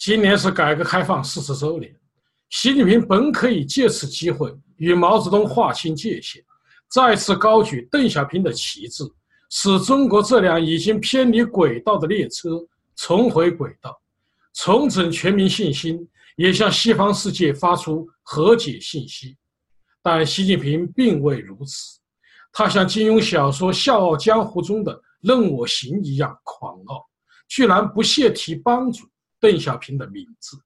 今年是改革开放四十周年，习近平本可以借此机会与毛泽东划清界限，再次高举邓小平的旗帜，使中国这辆已经偏离轨道的列车重回轨道，重整全民信心，也向西方世界发出和解信息。但习近平并未如此，他像金庸小说《笑傲江湖》中的任我行一样狂傲，居然不屑提帮主邓小平的名字。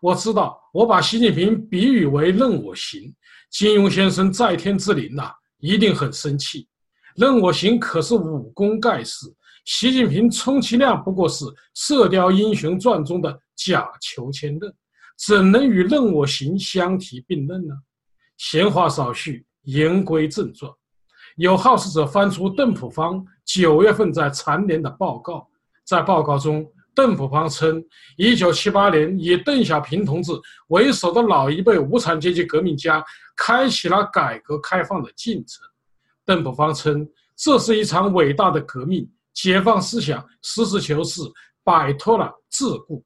我知道，我把习近平比喻为任我行，金庸先生在天之灵呐，一定很生气。任我行可是武功盖世，习近平充其量不过是《射雕英雄传》中的假裘千仞，怎能与任我行相提并论呢？闲话少叙，言归正传。有好事者翻出邓朴方九月份在残联的报告，在报告中，邓朴方称，一九七八年以邓小平同志为首的老一辈无产阶级革命家开启了改革开放的进程。邓朴方称，这是一场伟大的革命，解放思想，实事求是，摆脱了桎梏，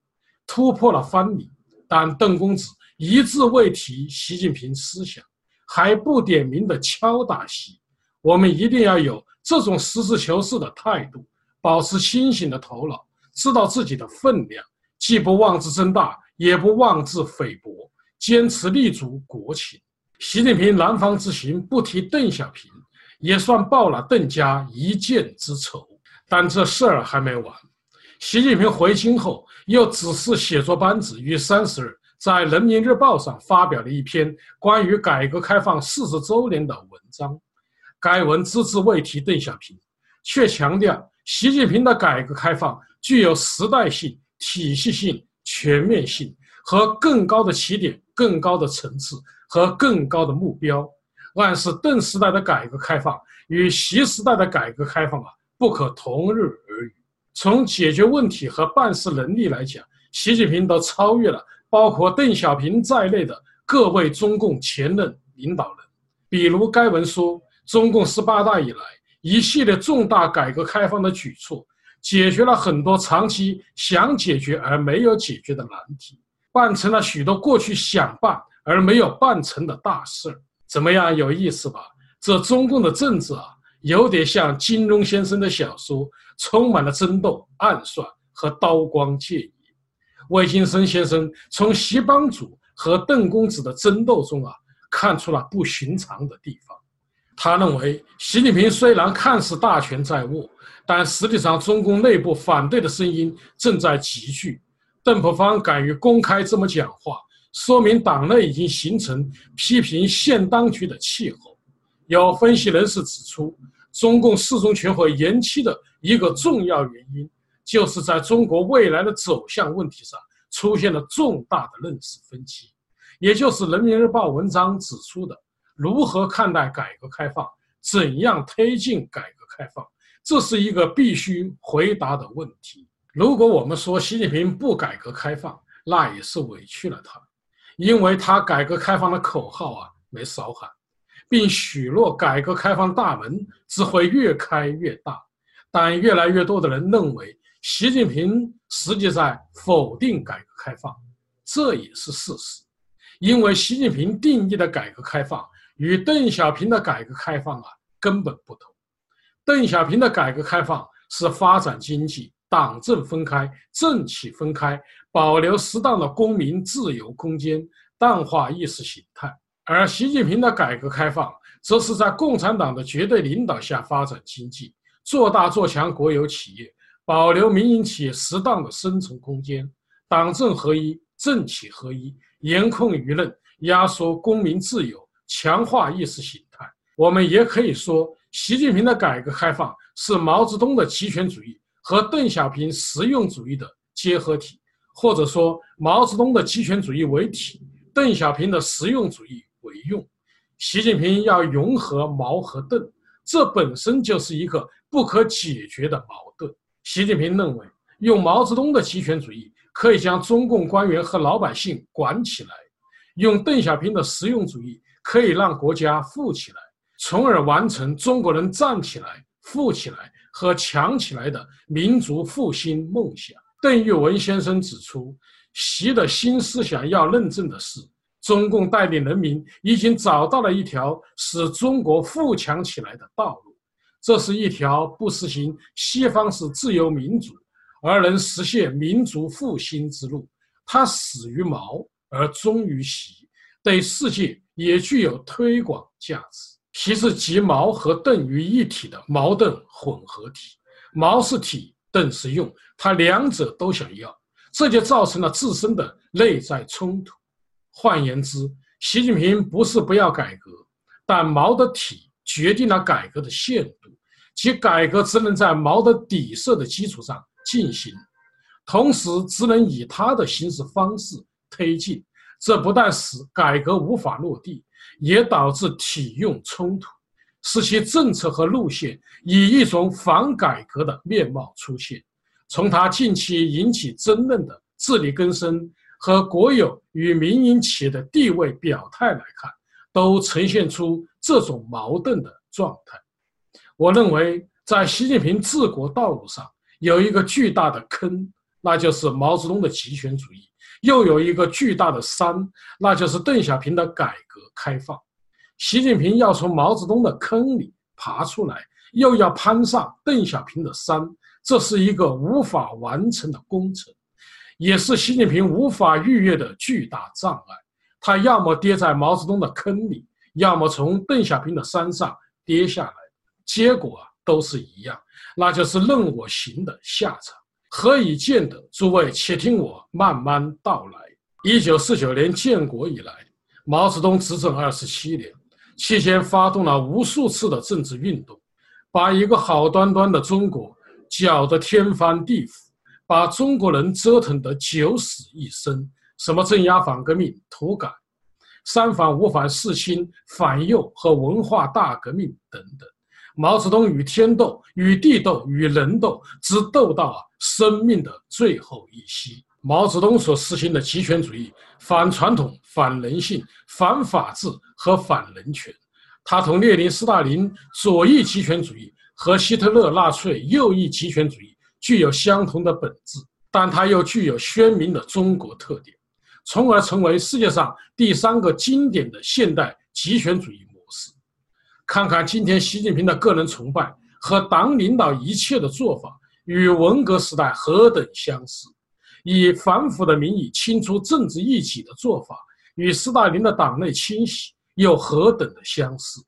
突破了藩篱。但邓公子。一字未提习近平思想，还不点名的敲打习，我们一定要有这种实事求是的态度，保持清醒的头脑，知道自己的分量，既不妄自尊大，也不妄自菲薄，坚持立足国情。习近平南方之行不提邓小平，也算报了邓家一箭之仇。但这事儿还没完，习近平回京后，又指示写作班子于三十日。在人民日报上发表了一篇关于改革开放四十周年的文章，该文只字未提邓小平，却强调习近平的改革开放具有时代性、体系性、全面性和更高的起点、更高的层次和更高的目标，暗示邓时代的改革开放与习时代的改革开放啊不可同日而语。从解决问题和办事能力来讲，习近平都超越了。包括邓小平在内的各位中共前任领导人，比如该文说，中共十八大以来一系列重大改革开放的举措，解决了很多长期想解决而没有解决的难题，办成了许多过去想办而没有办成的大事儿。怎么样，有意思吧？这中共的政治啊，有点像金庸先生的小说，充满了争斗、暗算和刀光剑影。魏金生先生从习帮主和邓公子的争斗中啊，看出了不寻常的地方。他认为，习近平虽然看似大权在握，但实际上中共内部反对的声音正在集聚。邓朴方敢于公开这么讲话，说明党内已经形成批评现当局的气候。有分析人士指出，中共四中全会延期的一个重要原因。就是在中国未来的走向问题上出现了重大的认识分歧，也就是《人民日报》文章指出的，如何看待改革开放，怎样推进改革开放，这是一个必须回答的问题。如果我们说习近平不改革开放，那也是委屈了他，因为他改革开放的口号啊没少喊，并许诺改革开放大门只会越开越大，但越来越多的人认为。习近平实际在否定改革开放，这也是事实，因为习近平定义的改革开放与邓小平的改革开放啊根本不同。邓小平的改革开放是发展经济，党政分开，政企分开，保留适当的公民自由空间，淡化意识形态；而习近平的改革开放，则是在共产党的绝对领导下发展经济，做大做强国有企业。保留民营企业适当的生存空间，党政合一、政企合一，严控舆论，压缩公民自由，强化意识形态。我们也可以说，习近平的改革开放是毛泽东的极权主义和邓小平实用主义的结合体，或者说毛泽东的极权主义为体，邓小平的实用主义为用。习近平要融合毛和邓，这本身就是一个不可解决的矛盾。习近平认为，用毛泽东的极权主义可以将中共官员和老百姓管起来；用邓小平的实用主义可以让国家富起来，从而完成中国人站起来、富起来和强起来的民族复兴梦想。邓玉文先生指出，习的新思想要论证的是，中共带领人民已经找到了一条使中国富强起来的道路，这是一条不实行西方式自由民主，而能实现民族复兴之路。它始于毛而终于习，对世界也具有推广价值。习是集毛和邓于一体的矛盾混合体，毛是体，邓是用，他两者都想要，这就造成了自身的内在冲突。换言之，习近平不是不要改革，但毛的体决定了改革的限度，其改革只能在毛的底色的基础上进行。同时，只能以他的行事方式推进，这不但使改革无法落地，也导致体用冲突，使其政策和路线以一种反改革的面貌出现。从他近期引起争论的自力更生和国有与民营企业的地位表态来看，都呈现出这种矛盾的状态。我认为，在习近平治国道路上有一个巨大的坑。那就是毛泽东的极权主义，又有一个巨大的山，那就是邓小平的改革开放。习近平要从毛泽东的坑里爬出来，又要攀上邓小平的山，这是一个无法完成的工程，也是习近平无法逾越的巨大障碍。他要么跌在毛泽东的坑里，要么从邓小平的山上跌下来，结果啊都是一样，那就是任我行的下场。何以见得？诸位且听我慢慢道来。一九四九年建国以来，毛泽东执政二十七年，期间发动了无数次的政治运动，把一个好端端的中国搅得天翻地覆，把中国人折腾得九死一生。什么镇压反革命、土改、三反五反四清、反右和文化大革命等等。毛泽东与天斗，与地斗，与人斗，直斗到啊生命的最后一息。毛泽东所实行的极权主义，反传统、反人性、反法治和反人权。他同列宁、斯大林左翼极权主义和希特勒、纳粹右翼极权主义具有相同的本质，但他又具有鲜明的中国特点，从而成为世界上第三个经典的现代极权主义模式。看看今天习近平的个人崇拜和党领导一切的做法，与文革时代何等相似；以反腐的名义清除政治异己的做法，与斯大林的党内清洗又何等的相似。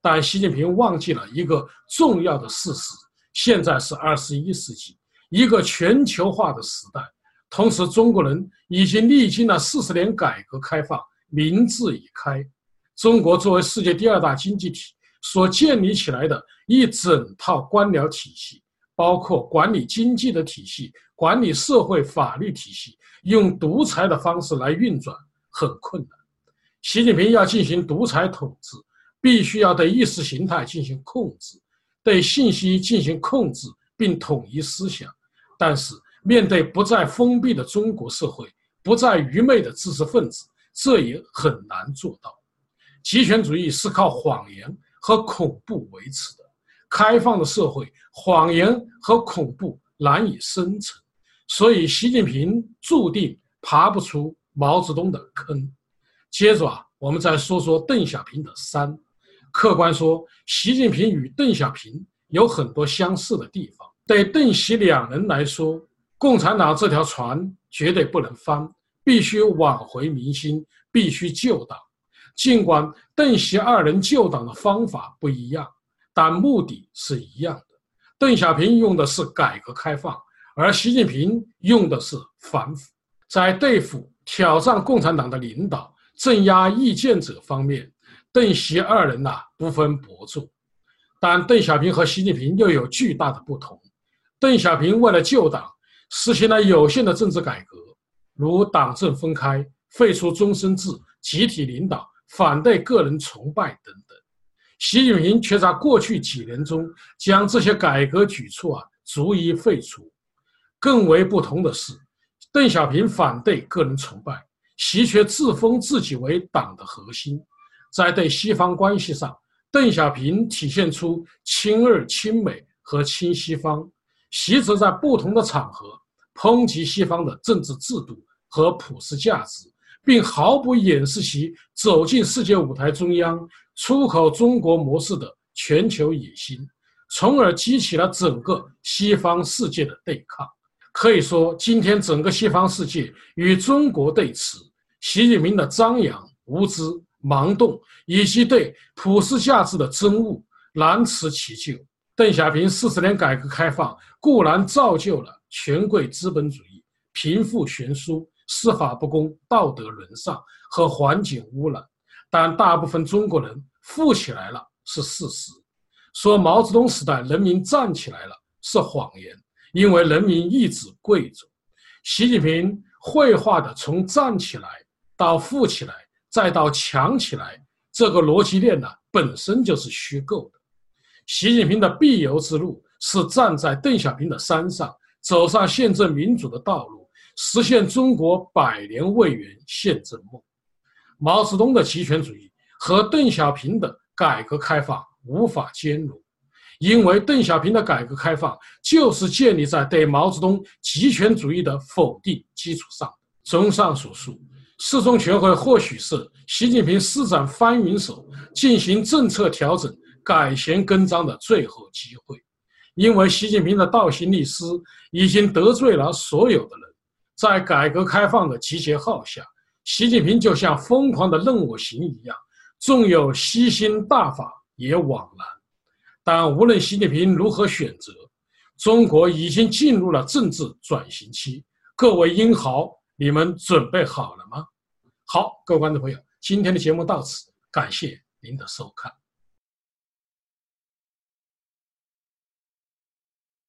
但习近平忘记了一个重要的事实：现在是二十一世纪，一个全球化的时代，同时中国人已经历经了四十年改革开放，民智已开。中国作为世界第二大经济体。所建立起来的一整套官僚体系，包括管理经济的体系、管理社会法律体系，用独裁的方式来运转很困难。习近平要进行独裁统治，必须要对意识形态进行控制，对信息进行控制并统一思想。但是，面对不再封闭的中国社会，不再愚昧的知识分子，这也很难做到。极权主义是靠谎言。和恐怖维持的开放的社会，谎言和恐怖难以生存，所以习近平注定爬不出毛泽东的坑。接着啊，我们再说说邓小平的山。客观说，习近平与邓小平有很多相似的地方。对邓习两人来说，共产党这条船绝对不能翻，必须挽回民心，必须救党。尽管邓习二人救党的方法不一样，但目的是一样的。邓小平用的是改革开放，而习近平用的是反腐。在对付挑战共产党的领导、镇压异见者方面，邓习二人呐不分伯仲。但邓小平和习近平又有巨大的不同。邓小平为了救党，实行了有限的政治改革，如党政分开、废除终身制、集体领导。反对个人崇拜等等，习近平却在过去几年中将这些改革举措啊逐一废除。更为不同的是，邓小平反对个人崇拜，习却自封自己为党的核心。在对西方关系上，邓小平体现出亲日亲美和亲西方，习则在不同的场合抨击西方的政治制度和普世价值，并毫不掩饰其走进世界舞台中央、出口中国模式的全球野心，从而激起了整个西方世界的对抗。可以说，今天整个西方世界与中国对峙，习近平的张扬、无知、盲动，以及对普世价值的憎恶，难辞其咎。邓小平四十年改革开放固然造就了权贵资本主义、贫富悬殊、司法不公、道德沦丧和环境污染，但大部分中国人富起来了是事实。说毛泽东时代人民站起来了是谎言，因为人民一直跪着。习近平绘画的从站起来到富起来再到强起来这个逻辑链呢，本身就是虚构的。习近平的必由之路是站在邓小平的山上，走上宪政民主的道路，实现中国百年未圆宪政梦。毛泽东的极权主义和邓小平的改革开放无法兼容，因为邓小平的改革开放就是建立在对毛泽东极权主义的否定基础上。综上所述，四中全会或许是习近平施展翻云手，进行政策调整。改弦更张的最后机会，因为习近平的倒行逆施已经得罪了所有的人。在改革开放的集结号下，习近平就像疯狂的任我行一样，纵有吸星大法也枉然。但无论习近平如何选择，中国已经进入了政治转型期。各位英豪，你们准备好了吗？好，各位观众朋友，今天的节目到此，感谢您的收看。